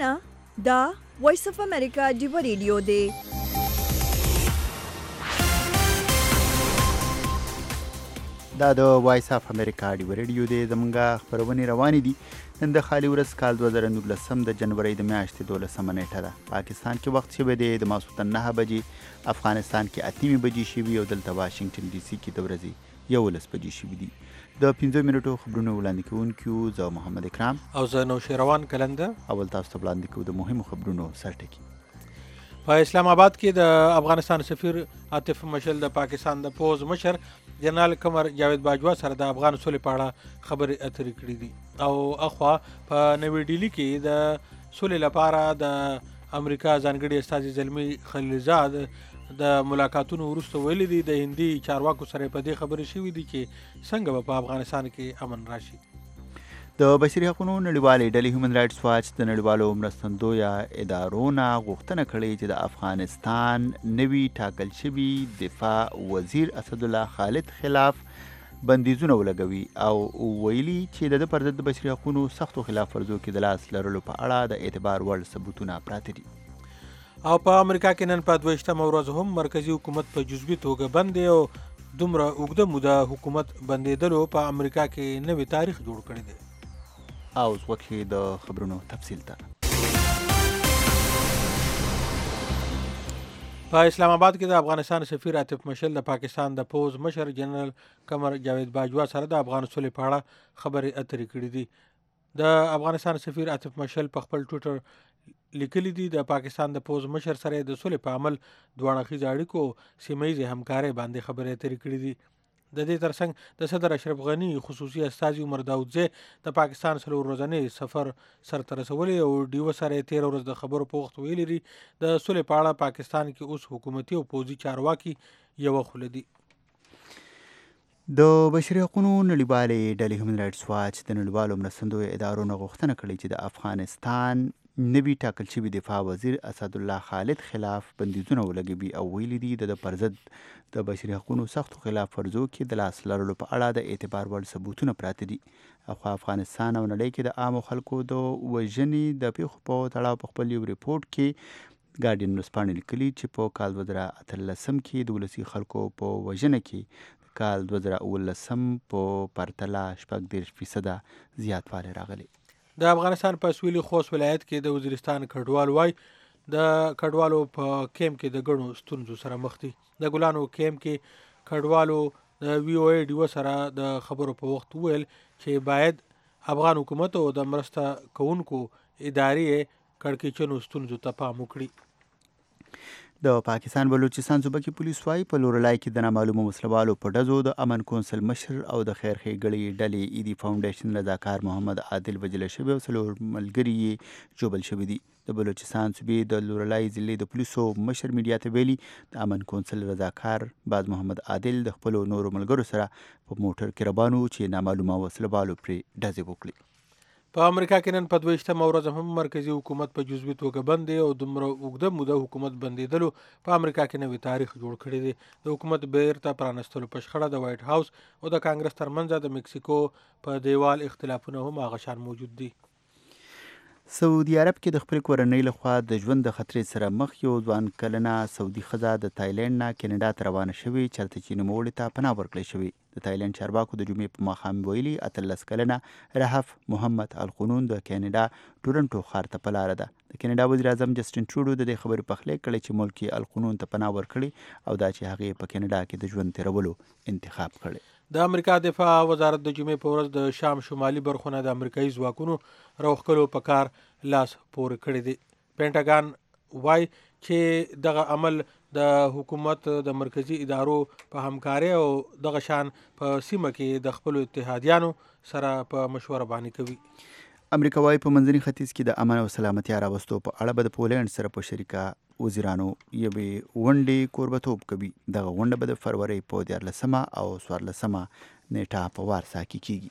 مننه دا وایس اف امریکا ډیوه ریډیو دی. دا د وایس اف امریکا ډیوه ریډیو دی زمونږه خبرونه روانې دي نن د خالی ورځ کال 2019 د جنوري د میاشتې 12 نیټه ده پاکستان کې وخت شوی دی د ماسوتن 9 بجې افغانستان کې اتمی بجې شوی او دلته واشنگټن ډي سي کې د ورځې یوولس بجې شوي دي. د پنځه منټو خبرونو وړاندې کوونکي یو زه محمد اکرام. او زه نوشیروان قلنده. اول تاسو ته وړاندې کوو د مهمو خبرونو سرټکي. په اسلام آباد کې د افغانستان سفیر عاطف مشل د پاکستان د پوز مشر جنرال قمر جاوید باجوا سره د افغان سولې په اړه خبرې اترې کړې دي او اخوا په نوې ډیلی کې د سولې لپاره د امریکا ځانګړي استازي زلمی خلیلزاد د ملاقاتونو وروسته ویلي دي د هندي چارواکو سره په دې خبرې شوې دي چې څنګه به په افغانستان کې امن راشي د بشري حقوقو نړیوالې ډلې هیومن رائټس واچ د نړیوالو مرستندویه ادارو نه غوښتنه کړې چې د افغانستان نوي ټاکل شوي دفاع وزیر اسد الله خالد خلاف بندیزونه ولګوي او ویلي چې د ده پر ضد د بشري حقوقو سختو خلاف ورزو کې د لاس لرلو په اړه د اعتبار وړ ثبوتونه پراته دي او په امریکا کې نن په دویشتمه ورځ هم مرکزی حکومت په جزوي توګه بند دی او دومره اوږده موده حکومت بندیدلو په امریکا کې نوی تاریخ جوړ کړی دی او ځوکې د خبرونو تفصیل ته په اسلام آباد کې د افغانستان سفیر عاطف مشل د پاکستان د پوز مشر جنرال قمر جاوید باجوا سره د افغان سولې په اړه خبرې اترې کړې دي د افغانستان سفیر عاطف مشل په خپل ټویټر لیکلي دي د پاکستان د پوز مشر سره د سولې په عمل دواړخیز اړیکو سیمه ییزې همکارۍ باندې خبرې اترې کړې دي د دې ترڅنګ د صدر اشرف غنی خصوصي استازي عمر داودزی د پاکستان سره ورځنی سفر سرته رسولی او ډیو سره تیر ورځ د خبرو په وخت ویلي دي د سولې په اړه پاکستان کې اوس حکومتي او پوځي چارواکي یو خل دي د بشري حقوقو نړیوالې ډلې هیومن رایټس واچ د نړیوالو مرستندویو ادارو نه غوښتنه کړې چې د افغانستان نوي ټاکل شوي دفاع وزیر اسدالله خالد خلاف بندیزونه ولګوي او ویلي دي د پر ضد د بشري حقوقو سختو خلاف ورزو کې د لاس لرلو په اړه د اعتبار وړ ثبوتونه پراته دي خو افغانستان او نړۍ کې د عامو خلکو د وژنې د پیښو په تړاو په خپل یو ریپورت کې د ګارډین ورځپاڼې لیکلي چې په کال دوه زره اتلس کې د ولسي خلکو په وژنه کې د کال دوه زره اوولس په پرتله شپږ دېرش فیصده زیاتوالی راغلی. د افغانستان په سویلي خوست ولایت کې د وزیرستان کډوال وايي، د کډوالو په کیمپ کې د ګڼو ستونزو سره مخ دي. د ګلانو کیمپ کې کډوالو د وي او ای ډیوه سره د خبرو په وخت وویل چې باید افغان حکومت او د مرسته کوونکو ادارې کړکېچنو ستونزو ته پام وکړي. د پاکستان بلوچستان صوبه کې پولیس وايي، په لورلاي کې د نامعلومو وسله والو په ډزو د امن کونسل مشر او د خیر ښېګړې ډلې ايدي فاونډېشن رضاکار محمد عادل وژل شوی او څلور ملګري يې ژوبل شوي دي. د بلوچستان صوبې د لورلاي ضلعې د پولیسو مشر میډیا ته ویلي، د امن کونسل رضاکار باز محمد عادل د خپلو نورو ملګرو سره په موټر کې روان و چې نامعلومه وسله والو پرې ډزې وکړې. په امریکا کې نن په دوه ویشتمه ورځ هم مرکزي حکومت په جزوي توګه بند دی او دومره اوږده موده حکومت بندېدلو په امریکا کې نوی تاریخ جوړ کړی دی د حکومت بېرته پرانستلو په شخړه د وایټ هاوس او د کانګرس ترمنځ د مکسیکو په دیوال اختلافونه هم هغه شان موجود دي سعودي عرب کې د خپل کورنۍ لخوا د ژوند د خطرې سره مخ یو ځوان کلنه سعودي خزه د تایلند نه کینیډا ته روانه شوې چرته چې نوموړې ته پناه ورکړې شوې د تایلند چارواکو د جمعې په ماښام ویلي اتلس کلنه رهف محمد الخنون د کینیډا ټورنټو ښار ته په لاره ده د کینیډا وزیر اعظم جسټین ټروډو د دې خبرې پخلی کړې چې ملک یې الخنون ته پناه ورکړي او دا چې هغې په کینیډا کې د ژوند تیرولو انتخاب کړي د امریکا دفاع وزارت د جمعې په ورځ د شام شمالي برخونه د امریکایي ځواکونو راوښکلو په کار لاس پورې کړی دی. پنټاګان وای چې دغه عمل د حکومت د مرکزی ادارو په همکاري او دغه شان په سیمه کې د خپل اتحادیانو سره په مشوره باندې کوي امریکا وايي په منځني ختیځ کې د امن او سلامتیا راوستو په اړه به د پولند سره په شریکه وزیرانو یوې غونډې کوربتوب کوي دغه غونډه به د فرورۍ په دیارلسمه او څوارلسمه نیټه په وارسا کې کیږي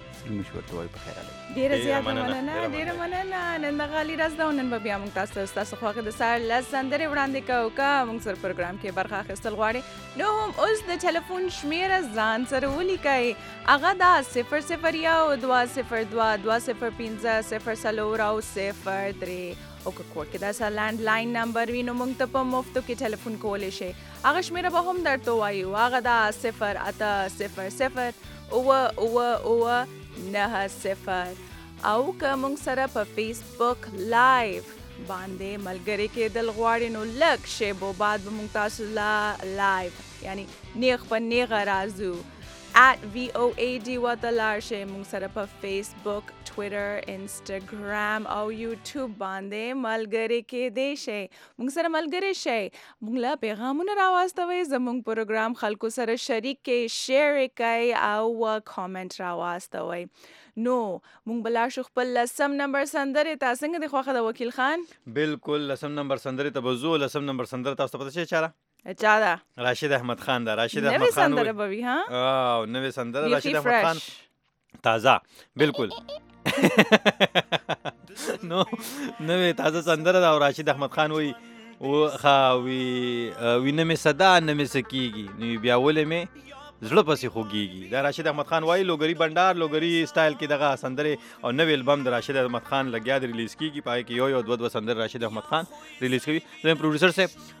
فلم شو ورته وای په خیر علي ډیره زیاته مننه ډیره مننه نن د غالي راز دا نن به بیا موږ تاسو تاسو خو د سار لس سندره وړاندې کوو کا موږ سر پروګرام کې برخه اخیستل غواړي نو هم اوس د ټلیفون شمیره ځان سره ولیکای هغه دا 00 یا 202 205 0 سلور او 03 او که کوټ کې دا سره لند لاین نمبر وینو موږ ته په مفتو کې ټلیفون کولای شي هغه شمېره به هم درته ووایو هغه دا صفر اته صفر صفر اوه اوه اوه نهه صفر او که موږ سره په فیسبوک لایف باندې ملګری کېدل غواړي نو لږ شیبو بعد به موږ تاسو لا لایف یعنی نیغ په نیغه راځو at VOA Diwa ته لاړ شئ موږ سره په فیسبوک ټویټر انسټاګرام او یوټیوب باندې ملګری کېدی شئ موږ سره ملګری شئ موږ له پیغامونه راواستوئ، زموږ پروګرام خلکو سره شریک کړئ، شیر یې کړئ او کامنټ راواستوئ. نو موږ به لاړ شو خپل لسم نمبر سندرې ته. څنګه دې خوښه ده وکیل خان؟ بالکل لسم نمبر سندرې ته به ځو. لسم نمبر سندره تاسو ته پته چې چا ده؟ چا ده؟ راشد احمد خان ده. راشد احمد خان نوې سندره به وي ها؟ او نوې سندره راشد احمد خان تازه بالکل نو نوې تازه سندره دا راشد احمد خان وای او خاوي وینه مې صدا نه مې سکیږي نو بیا ولې مې زړه پسې خوږیږي دا راشد احمد خان وای لوګری بندر لوګری سټایل کې دغه سندره او نوې البم د راشد احمد خان لګیا د ریلیز کیږي پای کې یو یو دوه دوه سندره راشد احمد خان ریلیز کوي زم پروډوسر صاحب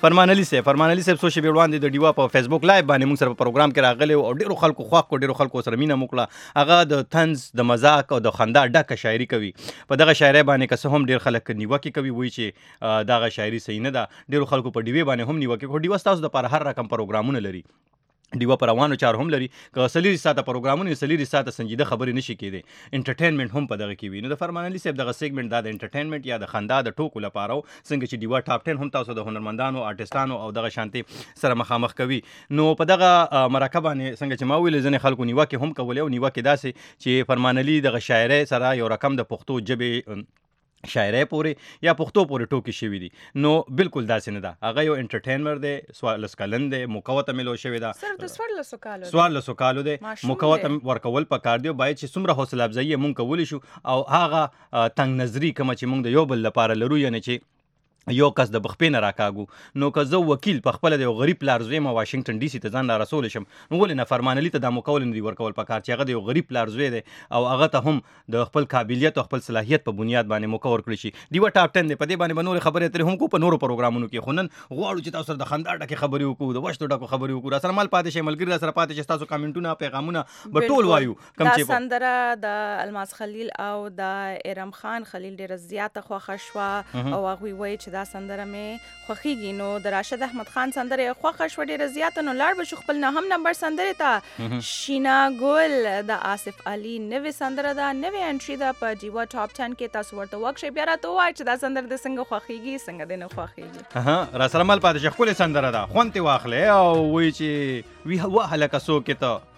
فرمان علي صاحب فرمان علي صاحب څو شېبې وړاندې د ډیوا په فیسبوک لایو باندې موږ سره په پروګرام کې راغلی او ډیرو خلکو خوښ کو ډیرو خلکو سره مینه وکړه هغه د طنز د مزاق او د خندا ډکه شاعري کوي په دغه شاعرۍ باندې که څه هم ډیر خلک نیوکې کوي وایي چې دغه شاعري صحیح نه ده ډیرو خلکو په ډیوې باندې هم نیوکې خو ډیوه ستاسو لپاره هر رقم پروګرامونه لري ډیوه په روانو چارو هم لري که سلیری ساته پروګرامونه یې سلیری ساته سنجیده خبرې نشي کېدی انټرټینمنټ هم په دغه کې وي نو د فرمان علي صاحب دغه سیګمنټ دا د انټرټینمنټ یا د خندا د ټوکو لپاره او څنګه چې ډیوه ټاپ 10 هم تاسو د هنرمندانو آرټیستانو او دغه شانتي سره مخامخ کوي نو په دغه مرکه باندې څنګه چې ما ویل ځنې خلکو نیوکه هم کولې او نیوکه داسې چې فرمان علي دغه شاعرۍ سره یو رقم د پښتو ژبې شاعرۍ پورې یا پښتو پورې ټوکی شوی دي نو بالکل داسې نه ده هغه یو انټرټینر دی سوارلس کلن دی مکوته ملو شوی ده سر د سوارلس کالو سوارلس کالو دی مکوته ورکول پکار دی باید چې څومره حوصله افزایی مونږ کولی شو او هغه تنگ نظری کوم چې مونږ د یو بل لپاره لرو یعنی چې یو کس د بخپې نه راکاږو نو که زه وکیل په خپل د یو غریب پلار زوی ما واشنگټن ډي سي ته ځان را رسول شم نو ولې نه فرمان علي ته دا موقع ولې نه دی ورکول پکار چې هغه د یو غریب پلار زوی دی او هغه ته هم د خپل قابلیت او خپل صلاحیت په بنیاد باندې موقع ورکړل شي ډیوه ټاپ 10 دی په دې باندې به نور خبرې اترې هم کو په نورو پروګرامونو کې خو نن غواړو چې تاسو سره د خندا ډکه خبرې وکړو د وشتو ډکو خبرې وکړو را سره مال پاتې شي ملګری را سره پاتې شي تاسو کمنټونه پیغامونه به ټول وایو دا سندره د الماس خلیل او د ارم خان خلیل ډیره زیاته خوښه شوه او هغه وایي چې دا سندره مې خوخیږي نو د راشد احمد خان سندره خوښه شوه ډیره زیاته نو لاړ بشو خپل نه هم نمبر سندره ته شینا ګل د آصف علي نوې سندره ده نوې انټری ده په دیوا ټاپ 10 کې تاسو ورته وښه بیا راته وایي چې دا سندره د څنګه خوخیږي څنګه د نه خوخیږي ها را سره مل پاتې خپل سندره ده خونته واخلې او وایي چې وی هوا هلکه سو کې ته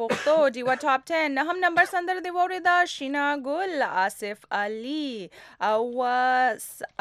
پښتو ډیوه ټاپ 10 نه هم نمبر سندره دی وریدا شینا ګل آصف علي او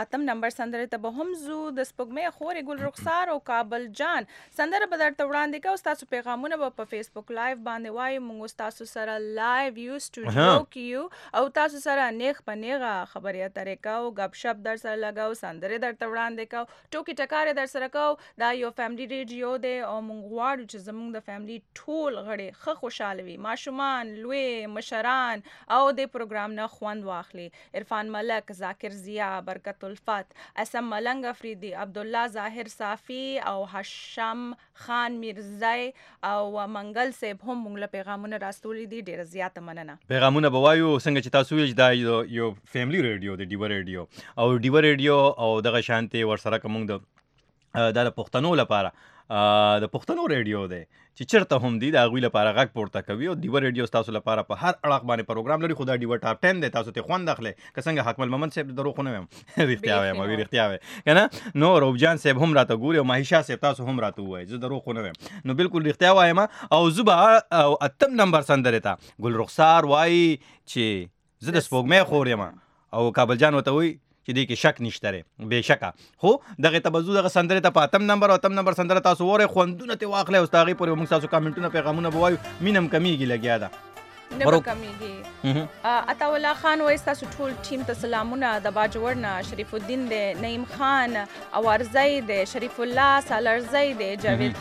اتم نمبر سندره ته به هم زو د سپګمې خورې ګل رخسار او کابل جان سندره به درته وړاندې کا او تاسو پیغامونه به په فیسبوک لایو باندې وای موږ تاسو سره لایو یو سټوډیو کیو او تاسو سره نیخ په نیغه خبرې اترې کا او غب شپ در سره لگاو سندره درته وړاندې کا ټوکی ټکاره در سره کو دا یو فیملی ریډیو دی او مونږ غواړو چې زمونږ د فیملی ټول غړي خه خوشاله وي ماشومان لوی مشران او د پروګرام نه خوند واخلي عرفان ملک ذاکر ضیا برکت الفت اسم ملنګ افریدی عبد الله ظاهر صافی او هشام خان میرزی او منګل صیب هم مونږ له پیغامونه راستولي دي ډیره زیاته مننه پیغامونه به وایو څنګه چې تاسو ویل دا یو فیملی ریډیو دی ډیوه ریډیو او ډیوه ریډیو او دغه شانتي ورسره کوم د د پښتنو لپاره د پښتنو ریډیو دی چې چرته هم دی دا غوی لپاره غږ پورته کوي او دیو ریډیو تاسو لپاره په هر اړه باندې پروګرام لري خدای دیو ټاپ 10 دی تاسو ته خوند اخلي که څنګه حکم الممن صاحب درو خو نه ویم رښتیا وایم او رښتیا وای کنه نو روبجان صاحب هم راته ګوري او ماهیشا صاحب تاسو هم راته وای زه درو خو نه ویم نو بالکل رښتیا وایم او زبا او اتم نمبر سندره تا ګل رخسار وای چې زه د سپوږمۍ خور یم او کابل جان وته وای چې دې کې شک نشته لري بهشکه هو دغه ته بزو دغه سندره ته پاتم نمبر او تم نمبر سندره تاسو وره خوندونه ته واخلې او تاغي پورې موږ تاسو کمنټونه پیغامونه بوایو مینم کمیږي لګیا ده نه به کمیږي عطا الله خان وایي ستاسو ټول ټیم ته سلامونه د باجوړ نه شریف الدین دی نعیم خان اوارزی دی شریف الله سالرزی دی جاوید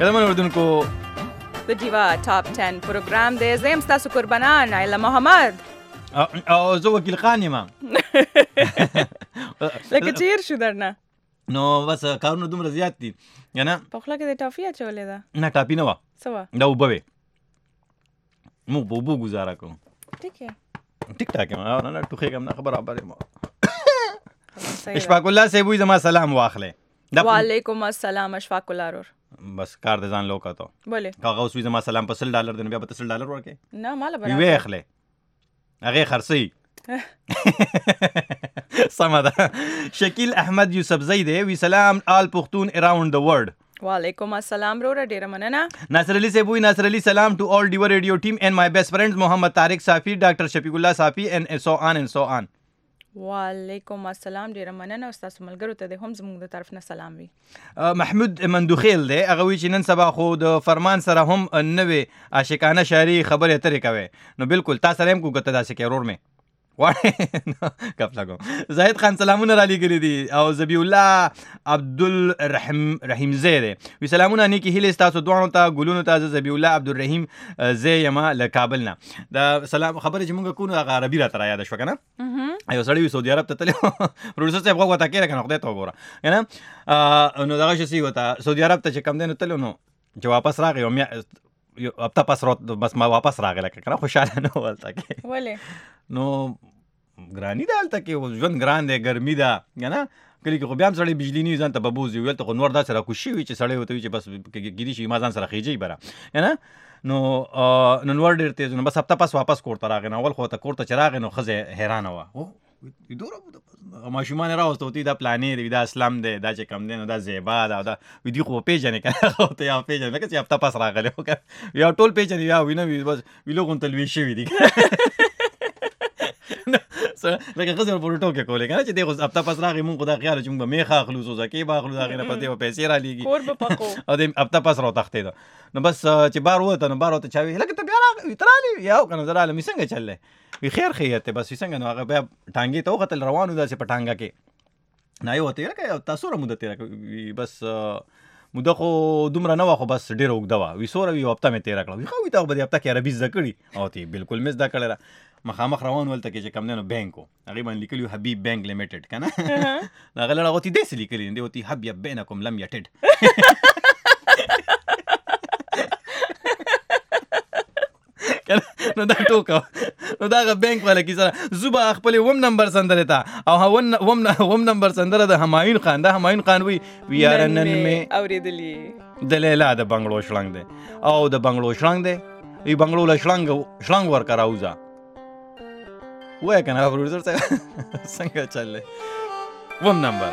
قدم اردوونکو د دیوا ټاپ 10 پروګرام دی زه هم ستاسو قربانان ایله محمد او زه وکیل خان یم لکه چیر شو درنه نو بس کارونه دومره زیات دي کنه په خله کې د ټافي اچولې ده نه ټاپي نه و سوا دا وبه وي مو په وبو گزاره کوم ټیک ہے ټیک ټاک ما نه نه ټوخه کوم نه خبره پرې ما اشفاق الله صاحب زما سلام واخلې وعلیکم السلام اشفاق الله رور بس کار د ځان لوکا ته بله هغه اوس زما سلام په 100 ډالر د بیا په 100 ډالر ورکې نه مال برابر وی اخلې هغه خرسي سمه ده شکیل احمد یوسفزی دی وی سلام آل پښتون اراوند د ورلد وعلیکم السلام وروره ډیره مننه ناصر علي صاحب وی ناصر علي سلام ټو آل ډیو ریډیو ټیم اینڈ مای بیسټ فرند محمد طارق صافی ډاکټر شفیق الله صافی اینڈ سو آن اینڈ سو آن وعلیکم السلام ډیره مننه او تاسو ملګرو ته د هم زموږ د طرف نه سلام وي محمود مندوخیل دی هغه وی چې نن سبا خو د فرمان سره هم نوې عاشقانه شاعري خبرې اترې کوي نو بالکل تاسو سره هم کو کته داسې کې ورور مې غواړي کپ لګو زاهد خان سلامونه را لګري دي او زبی الله عبدالرحیم رحیم زی دی وی سلامونه نیکی هیله تاسو دوه ته ګلونو ته زبی الله عبدالرحیم زی یما له کابل نه دا سلام خبره چې موږ کو نو هغه عربي را تر یاد شو کنه یو سړی سعودي عرب ته تللی پروډوسر صاحب غوږ وتا کېره کنه خدای ته وګوره کنه نو دغه شي سی وتا سعودي عرب ته چې کم دین تللی نو چې واپس راغی او یو هفته پس رات بس ما واپس راغله کنه خوشاله نه ولته کې ولې نو ګرانی ده هلته کې اوس ژوند ګران دی ګرمي ده که نه کلي کې خو بیا هم سړی بجلي نه وي ځان ته به بوځي وي هلته خو نور داسې راکوشي وي چې سړی ورته وي چې بس کېدی شي ما ځان سره خېجي بره که نه نو نن ور ډېر تېز نو بس هفته پس واپس کور ته راغی نو اول خو ته کور ته چې راغی نو ښځه حیرانه وه دوره ماشومان یې راوسته وتی دا پلانې دی دا اسلام دی دا چې کم دی نو دا زیبا دا دا وی دی خو پیژنې کنه خو ته یا پیژنې لکه چې هفته پس راغلی یو ټول پیژنې یا وینه وی بس ویلو غونته لوی شوی دی لکه غزه په ټوکو کې کولې کنه چې دغه هفته پس راغی مونږ خدای خیال چې مونږ به میخه اخلو سو زکه به اخلو دا غینه پس دی پیسې را لیږي کور به پکو او د هفته پس را تختې ده نو بس چې بار وته نو بار وته چاوي لکه ته بیا راغی ترالی یو کنه زرا لمی څنګه چللې وی خیر خیته بس څنګه نو هغه بیا ټانګې ته وختل روانو داسې په ټانګه کې نه یو ته لکه تاسو را مدته لکه بس موده خو دومره نه وه خو بس ډېره اوږده وه وي سوره وي یو هفته مې تېره کړه وي ښه وي تا خو به دې هفته کې عربي زده کړي او ته یې بلکل مې زده کړې ده مخامخ روان ول ته کې چې کم دی نو بانک و هغې باندې لیکلي حبیب بانک لیمیټډ که نه نو هغه لړه غوتي داسې لیکلي دی وتي حب یا بینکم لم یټډ نو دا ټوکا نو دا غ بانک والا کی سره زوبا خپل وم نمبر سندره تا او هون وم وم نمبر سندره د همایون خان د همایون خان وی ویار نن می اوریدلی د لیلا د بنگلو شلنګ دی او د بنگلو شلنګ دی ای بنگلو له شلنګ شلنګ ور کراوزا وای کنه پروډوسر څنګه چللې وم نمبر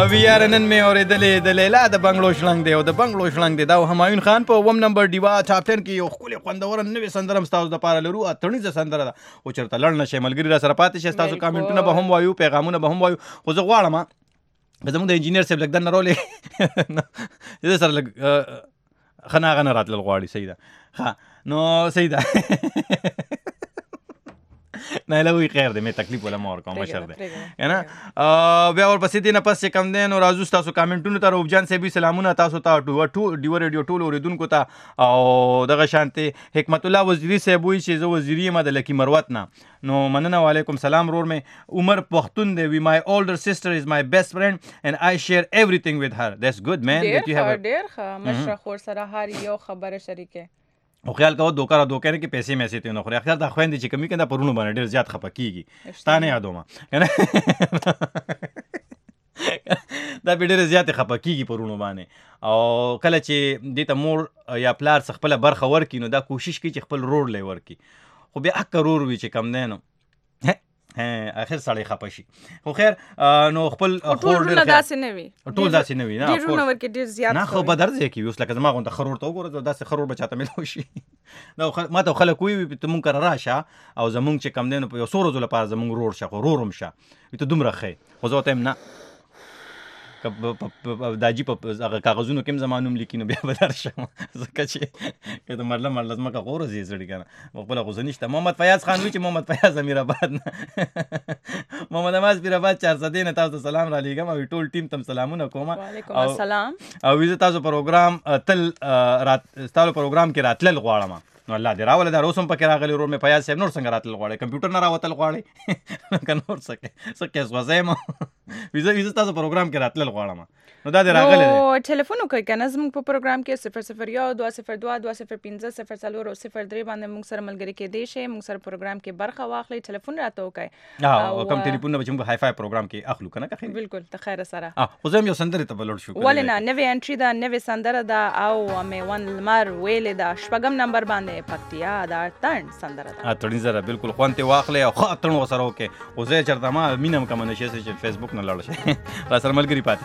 او یار نن مې اورېدلې د لیلا د بنگلو شلنګ دی او د بنگلو شلنګ دی دا همایون خان په وم نمبر دیوا ټاپ 10 کې یو خولي خوندور نوې سندره هم تاسو د پاره لرو اتنیزه سندره ده او چرته لړ نشي ملګری را سره پاتې شي تاسو کامنټونه به هم وایو پیغامونه به هم وایو خو زه غواړم زموږ د انجینر صاحب لګ دن رولې زه سره لګ خنه هغه نه راتلل غواړي صحیح ده ها نو صحیح ده نه له وی خیر دې مې تکلیف ولا مور کوم مشر دې نه بیا ور پسې دې نه پس کم دې نو راځو تاسو کمنټونو ته روبجان صاحب سلامونه تاسو ته ټو ټو ډیو ریډیو ټول اوریدونکو ته او دغه شانته حکمت الله وزیری صاحب وی چې زه وزیری ما د لکی مروت نه نو مننه وعلیکم سلام رور می عمر پښتون دی وی مای اولډر سیسټر از مای بیسټ فرند اند آی شیر ایوریثینګ وذ هر دیټس ګډ مین دیټ یو هاف ډیر ښه مشره خور سره هر یو خبره شریکه او خیال کوه دوکه را دوکه نه کې پیسې مې سیته نه خوري اخر دا خويندې چې کمی کنده پرونو باندې ډیر زیات خپکیږي ستانه یادوم کنه دا به ډېر زیات خپه کیږي پرونو باندې او کله چې دې ته مور یا پلار څخه خپل برخه ورکي نو دا کوشش کوي چې خپل رور لې ورکي خو بیا حق رور وي چې کم دینو اخر سړی خپه شي خو خیر نو خپل خور ډیر داسې نه وي ټول داسې نه وي نه ډیر نو ورکه ډیر زیات نه خو به درځي کې اوس لکه زما غونډه خرور ته وګوره داسې خرور بچاته ملو شي نو ما ته خلک وي ته مونږ کر راشه او زمونږ چې کم دینو په یو سورو زله پاره زمونږ رور شه خو رورم شه ته دومره خې خو زه ته نه داجی په هغه کاغذونو کې زما نوم لیکي نو بیا به در شم ځکه چې که د مرله مرله زما که غوره زی زړی کنه خپل غوسه نشته محمد فیاض خان وی چې محمد فیاض امیر آباد نه محمد اماز پیر آباد 400 نه تاسو سلام را لېږم او ټول ټیم تم سلامونه کوم وعلیکم السلام او زه تاسو پروګرام تل رات تاسو پروګرام کې راتلل غواړم نو الله دې راوله دا روسم پکې راغلی ورور مې پیاز صاحب نور څنګه راتل غواړي کمپیوټر نه راوتل غواړي که نور څه کې څه کې غوځې ما ویزه ویزه تاسو پروګرام کې راتل غواړم نو دا دې راغلی نو ټلیفون وکړئ کنه زموږ په پروګرام کې 001 202 215 003 باندې موږ سره ملګری کېدی شي موږ سره پروګرام کې برخه واخلئ ټلیفون راته وکړئ او کوم ټلیفون به چې موږ هاي فاي پروګرام کې اخلو کنه که بالکل ته خیر سره اه خو زم یو سندره ته بلور شو ولې نه نوې انټری دا نوې سندره دا او میوان لمر ویلې دا شپږم نمبر باندې پکتیا دا تن سندره دا اتړي زره بالکل خوانته واخلې او خو اتن وسره وکې او زه چرته ما مینم کوم نشي چې فیسبوک نه لاړ شي را سره ملګری پاتې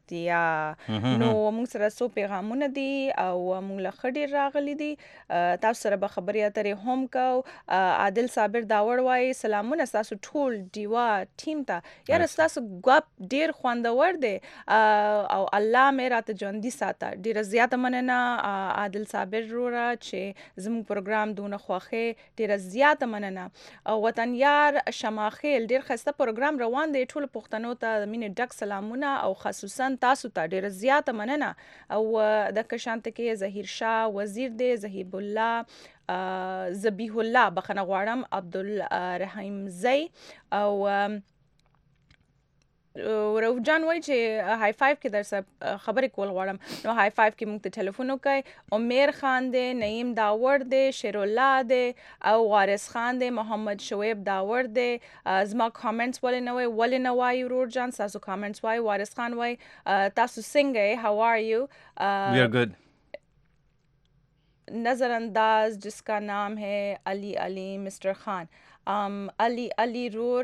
یا نو موږ سره سو پیغامونه دي او موږ له خډیر راغلي دي تاسو سره به خبرې اترې هم کو عادل صابر داوړ وای سلامونه تاسو ټول دیوا ټیم ته یاره تاسو غوپ ډیر خوندور دی او الله مې راته ژوندۍ ساته ډیر زیاته مننه عادل صابر روره چې زموږ پروګرام دونه خوخه ډیره زیاته مننه او وطن یار شماخیل ډیر خسته پروګرام روان دی ټول پښتنو ته د مینې ډک سلامونه او خصوصا تاسو ته ډیره زیاته مننه او د کشانت کې ظهیر شاه وزیر دی ظهیب الله زبیح الله بخنه غواړم عبد الرحیم زئی او روف جان وای چې های فایو کې در سره خبرې کول غواړم نو های فایو کې موږ ته ټلیفون وکړئ عمر خان دی نعیم داور دی شیر الله دی او وارث خان دی محمد شعیب داور دی زما کامنټس ولې نه وای ولې نه وای ورور جان تاسو کامنټس وای وارث خان وای تاسو څنګه یې هاو ار یو وی ار ګډ نظر انداز جس کا نام ہے علی علی مسٹر خان علی علی رور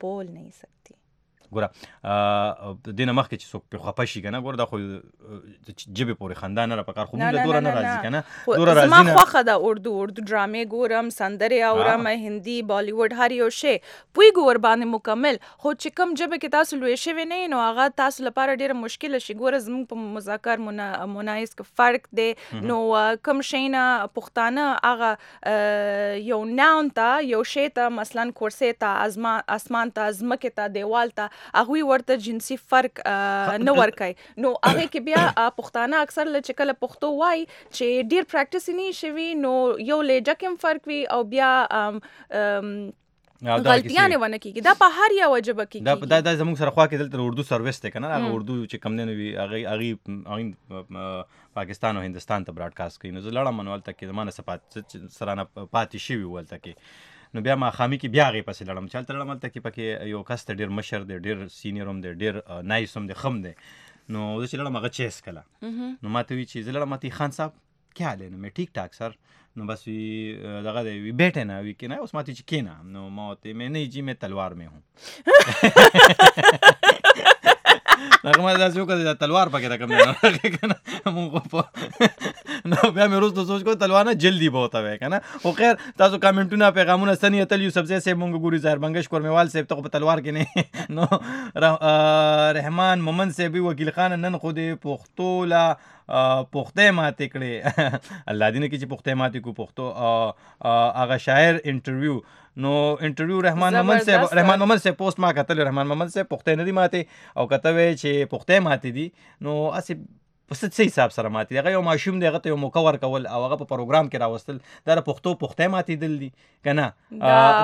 بول نه سکتی ګوره دینه مخکې چې څوک په خپه شي کنه ګوره دا خو جبه پورې خندا نه را پکار خو موږ دوره نه راځي کنه دوره راځي ما خوخه دا اردو اردو ډرامې ګورم سندرې اورم هندي بالیوډ هر یو شی پوی ګور باندې مکمل خو چې کم جبه کې تاسو لوي شوی نه نو هغه تاسو لپاره ډیره مشکل شي ګوره زموږ په مذاکر منایس کې فرق دی نو کم شینا پښتانه هغه یو ناون ته یو شی ته مثلا کرسي ته اسمان ته زمکه ته دیوال ته هغه ورته جنسي فرق نه ورکای نو هغه کې بیا پښتانه اکثر لچ کله پښتو وای چې ډیر پریکټیس نه شوی نو یو لهجه کې فرق وی او بیا غلطیاں نه ونه کیږي دا په هر یو جبه کې دا دا, دا زموږ سره خوا کې دلته اردو سرویس ته کنه هغه اردو چې کم نه وي هغه هغه پاکستان او هندستان ته براډکاسټ کوي نو زه لړم منوال تک کې زمانه سپات سره نه پاتې شوی ول تک نو بیا ما خامي کې بیا غي پسې لړم چل تر لړم تک پکې یو کس ته ډیر مشر دی ډیر سینیئر هم دی ډیر نایس هم دی خم دی نو زه چې لړم هغه چیس کله نو ما ته وی چې زه لړم تی خان صاحب کې حاله نو مې ټیک ټاک سر نو بس وی دغه دی وی بیٹه نه وی کنه اوس ماته چې کینا نو ما ته مې نه جی مې تلوار مې هم هغه ما داسې وکړه دا تلوار پکې د کوم نه کنه مونږ په نو بیا مې روز سوچ کو تلوار نه جلدی بہت وای کنه او خیر تاسو کمنټونه پیغامونه سنی تل یو سبزه سه مونږ ګوري زهر بنگش کورمیوال سه ته په تلوار کې نه نو رحمان مومن سه بي وکیل خان نن خو دې پښتو لا پختې ماتې کړې الله دې نه کې چې پختې ماتې کو پښتو هغه شاعر انټرویو نو انټرویو رحمان محمد صاحب رحمان محمد صاحب پوسټ ما کتل رحمان محمد صاحب پختې نه دی ماتې او کته وی چې پختې ماتې دي نو اسی په څه څه حساب سره ماتې هغه یو ماشوم دی هغه ته یو موقع ورکول او هغه په پروګرام کې راوستل دا د پښتو پښتې ماتې دل دي کنه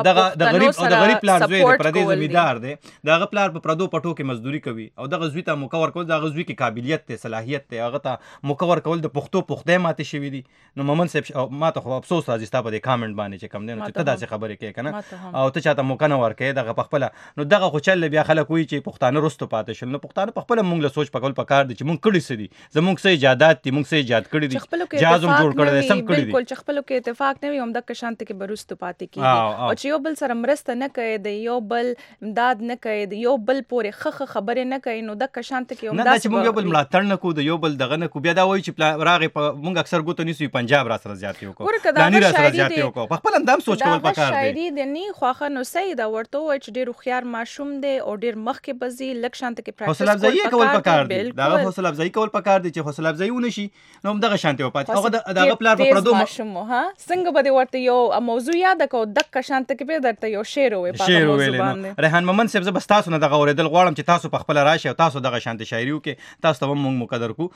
دغه د غریب او د غریب پلار زوی دی پردی زمیدار دی دغه پلار په پردو پټو کې مزدوري کوي او دغه زوی ته موقع ورکول دغه زوی کې قابلیت ته صلاحیت ته هغه ته موقع ورکول د پښتو پخته ماته شوی دی نو ممن صاحب ما ته خو افسوس راځي ستا په دې کامنټ باندې چې کم دی نو چې ته داسې خبرې کوي کنه او ته چاته موقع نه ورکې دغه په خپل نو دغه خو چل بیا خلک وایي چې پښتانه رستو پاتې شول نو پښتانه په خپل مونږ له سوچ پکول پکار دي چې مونږ کړی سدي زمونږ څه ایجادات دي مونږ څه ایجاد کړی دي جاز هم جوړ کړی سم کړی دي بالکل چې خپل کې اتفاق نه وي هم د کشانت کې برست پاتې کیږي او چې یو بل سره مرسته نه کوي د یو بل امداد نه کوي د یو بل پورې خخ خبرې نه کوي نو د کشانت کې هم دا چې مونږ یو بل ملاتړ نه کو د یو بل دغه نه کو بیا دا وایي چې راغې مونږ اکثر ګوتنی سوی پنجاب را سره زیات یو ورکه دا غو شاعري دی په خپل اندام سوچ کول پکار دی شاعري دی نه خوخه نو صحیح دا ورته و چې ډیر خيار ماشوم دی او ډیر مخ کې بزي لک شانت کې پریکټیس حوصله افزایی کول پکار دی دا حوصله افزایی کول پکار دی چې حوصله افزایی ونه شي نو دغه شانت و پات هغه دغه پلار په پردو ماشوم ها څنګه به ورته یو موضوع یاد کو دک شانت کې به درته یو شعر وې په شعر وې ریحان محمد صاحب زبستاسو نه دغه اوریدل غواړم چې تاسو په خپل راشي او تاسو دغه شانت شاعري وکي تاسو ته مونږ مقدر کو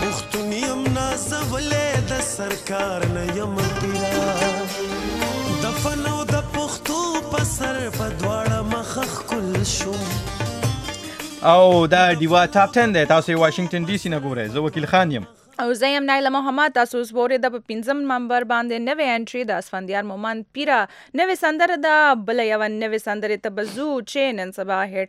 پښتون یم نازولی د سرکار نه یم پیرا د فن او د پښتو په سر په دواړه مخ خکل شوم او دا دیوا ټاپ 10 دی تاسو واشنگټن ډي سي نه ګورئ زه وکیل خان یم او زه يم نایل محمد تاسو اوس بورې د په پنځم نمبر باندې نوې انټري د اسفندیار مومند پیرا نوې سندره ده بل یو نوې سندره ته بزو چې نن سبا هټ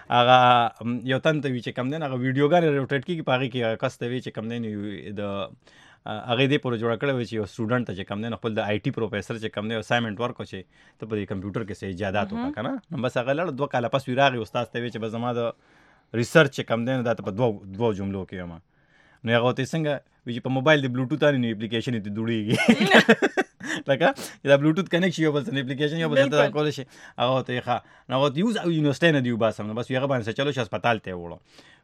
هغه یو تن ته وی چې کم دین هغه ویډیوګان روټیټ کیږي پاره کې کس ته وی چې کم دین د هغه دې پر جوړ کړو چې یو سټوډنټ ته چې کم دین خپل د آی ټي پروفیسور چې کم دی اسایمنت ورک چې ته په کمپیوټر کې سې ایجادات وکړه کنه نو بس هغه لړ دوه کاله پس ویراغي استاد ته وی چې بس زما د ریسرچ چې کم دین دا ته په دوه دوه جملو کې ما نو هغه ته څنګه چې په موبایل دی بلوټوت باندې نو اپلیکیشن ته جوړیږي لکه دا بلوټوت کنیکټ شي بس نه اپلیکیشن یو بس ته کول شي او ته ښه نو وخت یوز او یونیورسيټي نه دیو باسم بس یو باندې چلو شي هسپتال ته وړو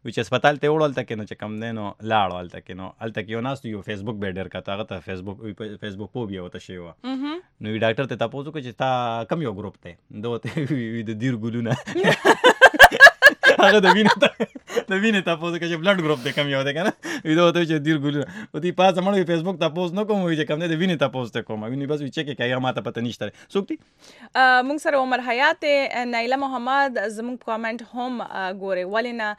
وچ هسپتال ته وړو تل کې نو چې کم نه نو لاړو تل کې نو تل کې یو ناس یو فیسبوک به ډیر کته هغه ته فیسبوک فیسبوک پو بیا وته شي و نو وی ډاکټر ته تاسو وکړه چې تا کم یو ګروپ ته دوه ته وی د دیر ګلونه هغه د وینې ته د وینې تاسو کې چې بلډ ګروپ دې کم یو دی کنه ویډیو ته چې دیر ګولونه او دې پاس مړ فیسبوک تاسو نه کوم چې کم نه د وینې تاسو ته کوم ویني بس چې کې کایره ماته پته نشته څوک دي مونږ سره عمر حیات نایله محمد زموږ کامنټ هم ګوره ولې نه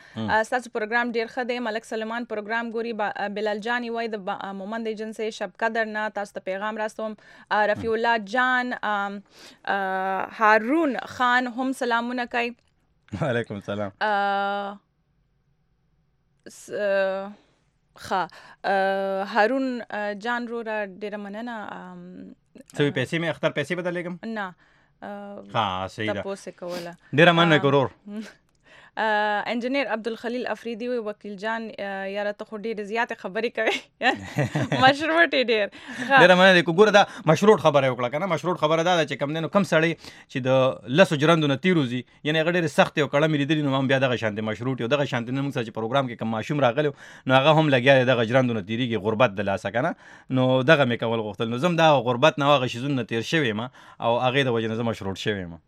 ستاسو پروګرام ډیر ښه دی ملک سلیمان پروګرام ګوري بلال جان وای د مومند ایجنسی شب قدر نه تاسو ته پیغام راستوم رفیع الله جان هارون خان هم سلامونه کوي وعلیکم السلام ښه هارون جان روره ډیره مننه څه پیسې مې اختر پیسې بدلېږم نه ها صحیح ده تاسو کوله ډیره مننه ګورور انجنیر عبدالخلیل افریدی وی وکیل جان یاره ته خو ډیر زیات خبرې کوي مشروط ډیر ډیر مننه کو ګوره دا مشروط خبره وکړه کنه مشروط خبره دا چې کم دینو کم سړی چې د لسو جرندو نه تیروزی یعنی هغه ډېر سخت او کړه مې لیدلی نو هم بیا دغه شانتي مشروط او دغه شانتي نن موږ سره چې پروګرام کې کوم ماشوم راغلی نو هغه هم لګیا دی دغه ژرندونه تیریږي غربت د لاسه کنه نو دغه مې کول غوښتل نو زم دا غربت نه هغه شیزون نه تیر شوی ما او هغه د وجه نه زم مشروط شوی ما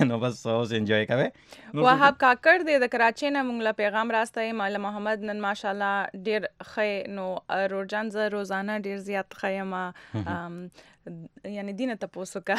نو بس اوس انجوای کوي وهاب کاکړ دې د کراچۍ نه مونږ له پیغام راسته مال محمد نن ماشاءالله ډیر خې نو رورجان زه روزانه ډیر زیات خیم یعنی دینه تاسو کا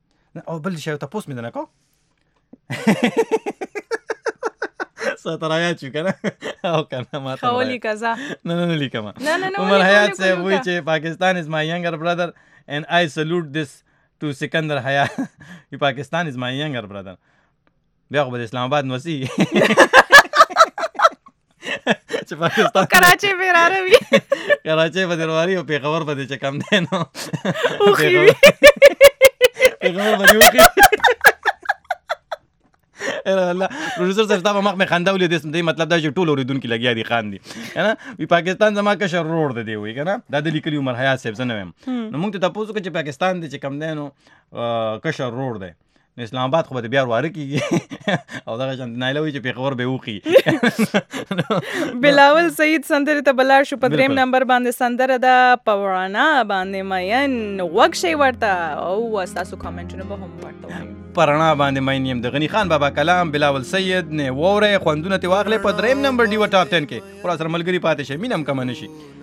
نه او بل شي تاسو مې نه کو ساتر حیات شو کنه او کنه ما ته خولي کزا نه نه لیکم نه نه عمر حیات صاحب وی چې پاکستان از مای ینګر برادر اینڈ آی سلوټ دیس ټو سکندر حیا پاکستان از مای ینګر برادر بیا خو به اسلام آباد نوسی چې پاکستان کراچي به را روي کراچي به درواري او پیښور به چې کم دی نو اوخي پیښور به اوخي الله پروډوسر صاحب تاسو مخ مې خندا ولې دې دې مطلب دا چې ټول اوریدونکو لګیا دي خان دي کنه وی پاکستان زما کا شرور دی وی کنه دا د لیکلی عمر حیات صاحب زنه نو موږ ته تاسو کې چې پاکستان دې چې کم دی نو کشر رور دی نو اسلام آباد خو به بیا واره کیږي او دغه شان نایله وی چې پیښور به وخی بلاول سید سندره ته بلار شو په دریم نمبر باندې سندره ده پورانا باندې مین وګ شي ورته او تاسو کمنټونه به هم ورته پرانا باندې مین یم د غنی خان بابا کلام بلاول سید نه وره خوندونه تی واغله په دریم نمبر دی و ټاپ 10 کې ورسره ملګری پاتې شي مینم کم نشي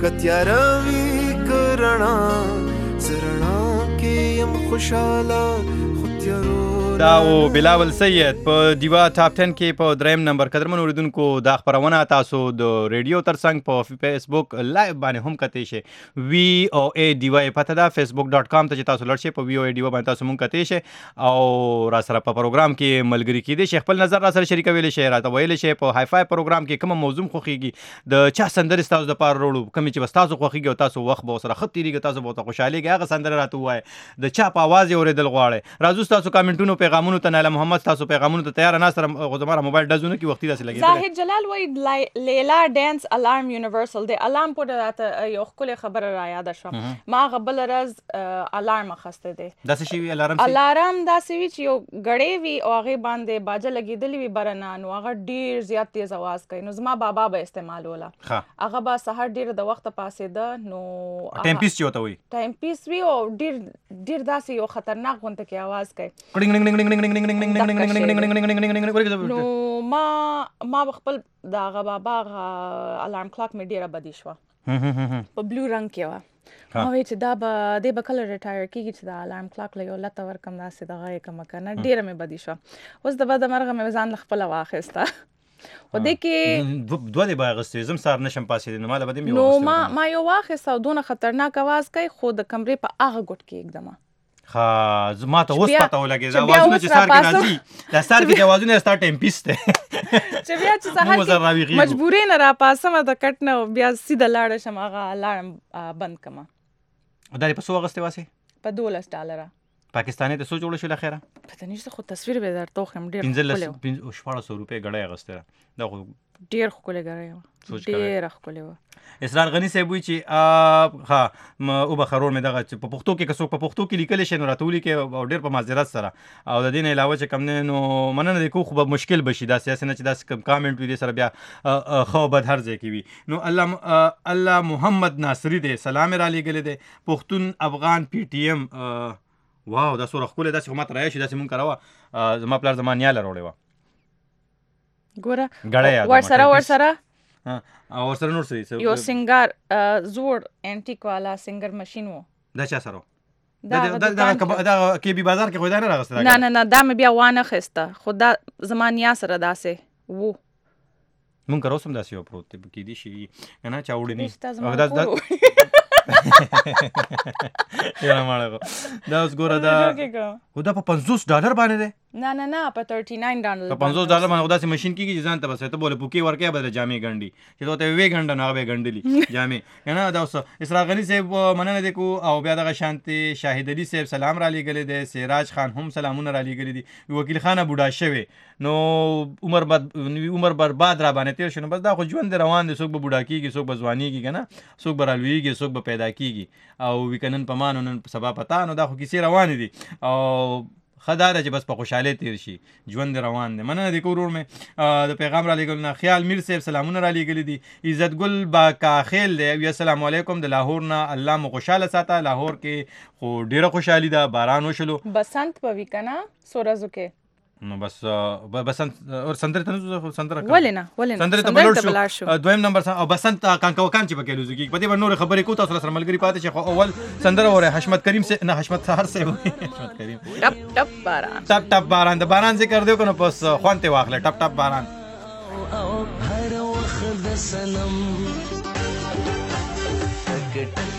که تیاره وي که رڼا زه رڼا کې یم خوشحاله خو تیارو دا او بلاول سید په دیوا ټاپ 10 کې په دریم نمبر قدرمن اوریدونکو دا خبرونه تاسو د ریډیو ترڅنګ په فیسبوک لایو باندې هم کتئ شئ وی او ای دیوا پته ده facebook.com ته چې تاسو لړ شئ په وی او ای دیوا باندې تاسو مونږ کتئ شئ او را سره په پروګرام کې ملګری کیدئ شئ خپل نظر را سره شریکوي شئ راته ویل شئ په های فای پروګرام کې کوم موضوع خوخیږي د چا سندرې ستاسو د پاره وروړو کومې چې به ستاسو خوښېږي او تاسو وخت به ورسره ښه تېرېږي تاسو به ورته خوشحالېږئ هغه سندره راته ووایئ د چا په اواز یې اورېدل غواړئ راځو ستاسو کامنټونو پیغامونو ته نایله محمد ستاسو پیغامونو ته تیاره ناسته ده خو زما را موبایل ډز ونه کړي وختي داسې لګېدلی زاهد جلال وایي لیلا ډانس الارم یونیورسل دی الارم پورې راته یو ښکلې خبره را یاده شوه ما هغه بله ورځ وخت الارم اخسته دی دا څه شي الارم الارم دا څه وی چې یو غړې وی او هغه باندې باجه لګیدلې وی برنا نو هغه ډیر زیات تیز आवाज کوي نو زما بابا به استعمالوله هغه به سحر ډیر د وخت پاسې ده نو ټایم پیس چوته وی ټایم پیس وی او ډیر ډیر داسې یو خطرناک غونته کې आवाज کوي نو ما ما خپل دا غ بابا الارم کلاک مې ډیره بدی شو په بلو رنگ کې و ما وی چې دا به د به کله ریټایر کیږي چې دا الارم کلاک له یو لته ورکم داسې دغه کوم کنه ډیره مې بدی شو اوس د بده مرغه مې ځان خپل واخیسته و دې کې دوه دی باغستې زم سار نشم پاسې نو مال بده مې نو ما ما یو واخیسته دونه خطرناک आवाज کوي خو د کمرې په هغه ګټ کې اقدمه ها زما ته اوس پته ولګي دا وازونه چې سار کې راځي دا سار کې جوازونه ستا ټیم پیس ته چې بیا چې سهار کې مجبورې نه را پاسم دا کټ نه بیا سیده لاړ شم هغه الارم بند کما دا لري په سو اگست واسه په 12 ډالر پاکستاني ته سو جوړ شو لخره پته نشته خو تصویر به درته خم ډیر 15 او 1400 روپے غړې اغستره دا خو ډیر خپل غړی و ډیر خپل و اسرار غنی صاحب وی چې ها او بخرور مې دغه چې په پښتو کې کسو په پښتو کې لیکل شي نو راتولي کې او ډیر په معذرت سره او د دین علاوه چې کم نه نو مننه د کو خو به مشکل بشي دا سیاسي نه چې دا کم کامنټ وي سره بیا خو بد هر ځای کې وي نو الله الله محمد ناصری دې سلام را لېګل دې پښتون افغان پی ټی ایم واو دا سوره خپل داسې هم ترای شي داسې مونږ کراوه زما پلار زما نیاله وروړي ګوره ورسره ورسره او ورسره نور څه یو سنگار زوړ انټیک والا سنگر ماشين وو دا چا سره دا دا دا کې بي بازار کې خو دا نه راغسته نه نه نه دا مې بیا وانه خسته خو دا زمانیا سره داسې وو مونږ کار اوسم داسې یو پروت دی کې دي شي نه چا وړي نه او دا دا یاره ماړه دا اوس ګوره دا خو دا په 50 ډالر باندې دی نه نه نه په 39 ډالر په 50 ډالر باندې داسې ماشين کیږي ځان ته بسې ته بوله پوکي ورکه بدل جامې ګنډي چې دوته وی ګنډه نه به ګنډلي جامې کنه دا اوس اسراغ غني صاحب مننه دې کو او بیا دغه شانتي شاهد علي صاحب سلام را لېګلې دي سراج خان هم سلامونه را لېګلې دي وکیل خان بوډا شوی نو عمر بد عمر برباد را باندې تیر شنو بس دا خو ژوند روان دي څوک به بوډا کیږي څوک به ځواني کیږي کنه څوک به رالویږي څوک به پیدا کیږي او وکنن پمانو نن سبا پتا نو دا خو کیسې روان دي او خدا ده چې بس په خوشاله تیر شي ژوند روان دی مننه دی کورور مې د پیغام را لګل نه خیال میر صاحب سلامونه را لګل دي عزت ګل با کاخیل دی وی السلام علیکم د لاهور نه الله مو خوشاله ساته لاهور کې خو ډیره خوشحالي ده باران وشلو بسنت په وی کنه سورزو کې نو بس بسنت اور سندره ته نه سندره کوم ولې نه ولې نه سندره ته بلور شو دویم نمبر او بسنت کانکا وکان چې پکې لوزي په دې باندې نور خبرې کو تاسو سره ملګری پاتې شي خو اول سندره وره حشمت کریم سے نه حشمت سحر سے حشمت کریم ټپ ټپ باران ټپ ټپ باران د باران ذکر دیو کنه پس خوانته واخله ټپ ټپ باران او هر وخت د سنم ټک ټک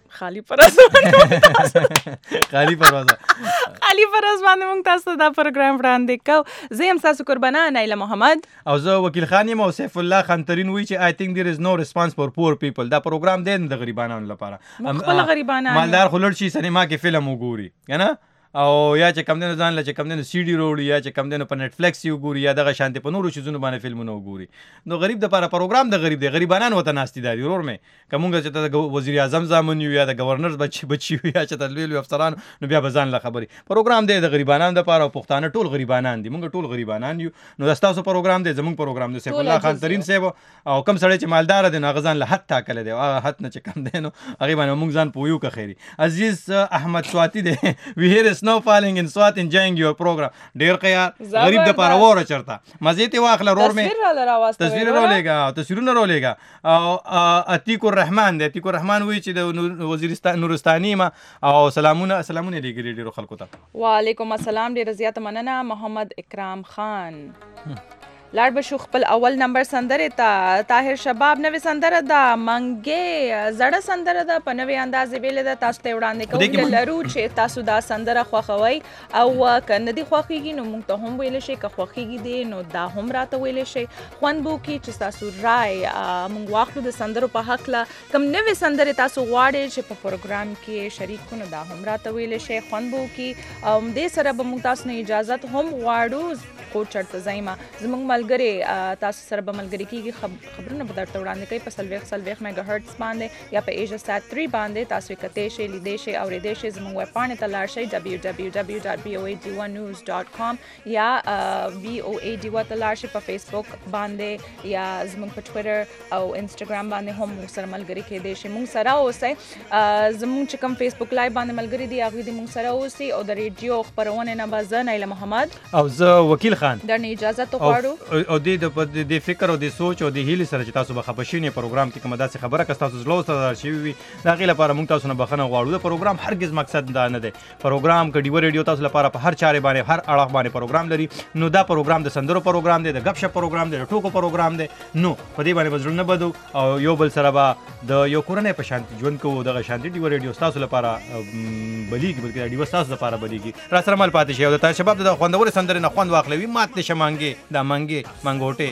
خالی پر اس خالی پر اس خالی پر اس باندې موږ تاسو دا پروګرام وړاندې کو زه هم تاسو قربانا نایله محمد او زه وکیل خان یم او سیف الله خان ترین وی چې آی ثینک دیر از نو ریسپانس فور پور پیپل دا پروګرام دی د غریبانو لپاره خپل غریبانو مالدار خلل شي سینما کې فلم وګوري کنه او یا چې کم دینو ځان له چې کم دینو سی ډي وروړي یا چې کم دینو په نت فلیکس یو ګوري یا دغه شانتي په نورو شیزونو باندې فلمونه وګوري نو غریب د لپاره پروګرام د غریب دی غریبانان وته ناشتي دي ورور مې کومګه چې ته وزیر اعظم زامن یو یا د گورنرز بچي بچي یا چې ته لوی لوی افسران نو بیا بزان له خبري پروګرام دی د غریبانان د لپاره پښتانه ټول غریبانان دي موږ ټول غریبانان یو نو تاسو پروګرام دی زموږ پروګرام دی سیف الله خان ترین صاحب او کم سړی چې مالدار دی نو هغه ځان له حد ټاکلی دی او هغه حد نه چې کم دی نو هغې باندې موږ ځان پویو که خیری عزیز احمد سواتی دی وی هیر سنو فالینګ ان سوات انجوینګ یور پروګرام ډیر قیار غریب د پاره وره چرته مزه ته واخله رور می تصویر را لګا تصویرونه را لګا او عتیق الرحمن دی عتیق الرحمن وی چې د وزیرستان نورستانی ما او سلامونه سلامونه لګی ډیرو خلکو ته وعلیکم السلام ډیر زیات مننه محمد اکرام خان لاړ به شو خپل اول نمبر سندرې ته طاهر شباب نوې سندره ده منګې زړه سندره ده په نوې انداز یې ویلې ده تاسو ته وړاندې کوو لرو چې تاسو دا سندره خوښوئ او که نه دي خوښیږي نو موږ ته هم ویل شي که خوښیږي دي نو دا هم راته ویل شي خوند بو کی چې تاسو رائے موږ واخلو د سندرو په حق لا کم نوې سندره تاسو غواړئ چې په پروګرام کې شریک کونو دا هم راته ویل شي خوند بو کی او دې سره به موږ تاسو نه اجازه هم غواړو کور چرته ځای ما زموږ ملګری تاسو سره به ملګری کیږي خبرونه به درته وړاندې کوي په سلويخ سلويخ میگا هرتز باندې یا په ایجا سات 3 باندې تاسو کته شي لیدې شي او ریدې شي زموږ ویب پاڼه ته لاړ شئ www.boad1news.com یا boad1 ته لاړ شئ په فیسبوک باندې یا زموږ په ټوئیټر او انستګرام باندې هم سره ملګری کېدې شي موږ سره اوسئ زموږ چې کوم فیسبوک لایو باندې ملګری دی هغه دې موږ سره اوسي او د ریډیو خبرونه نه بازه نه محمد او زه وکیل خان د اجازه ته غواړو او د د فکر او د سوچ او د هیلې سره چې تاسو به خپشینې پروګرام کې کومه داسې خبره که تاسو زلو سره شي وي دا غي لپاره موږ تاسو نه بخنه غواړو د پروګرام هرگز مقصد دا نه دی پروګرام کډي ور ریډیو تاسو لپاره په هر چارې باندې هر اړه باندې پروګرام لري نو دا پروګرام د سندرو پروګرام دی د غب شپ پروګرام دی د ټوکو پروګرام دی نو په دې باندې بزرګ نه بدو او یو بل سره به د یو کورنۍ په شانتي ژوند کوو دغه شانتي ډیو ریډیو تاسو لپاره بلیږي بلکې دا ډیو تاسو لپاره بلیږي را سره مل پاتې شي او د تاسو شباب د خوندور سندرې نه خوند واخلوي مات دې شمانګې دا منګې منګوټې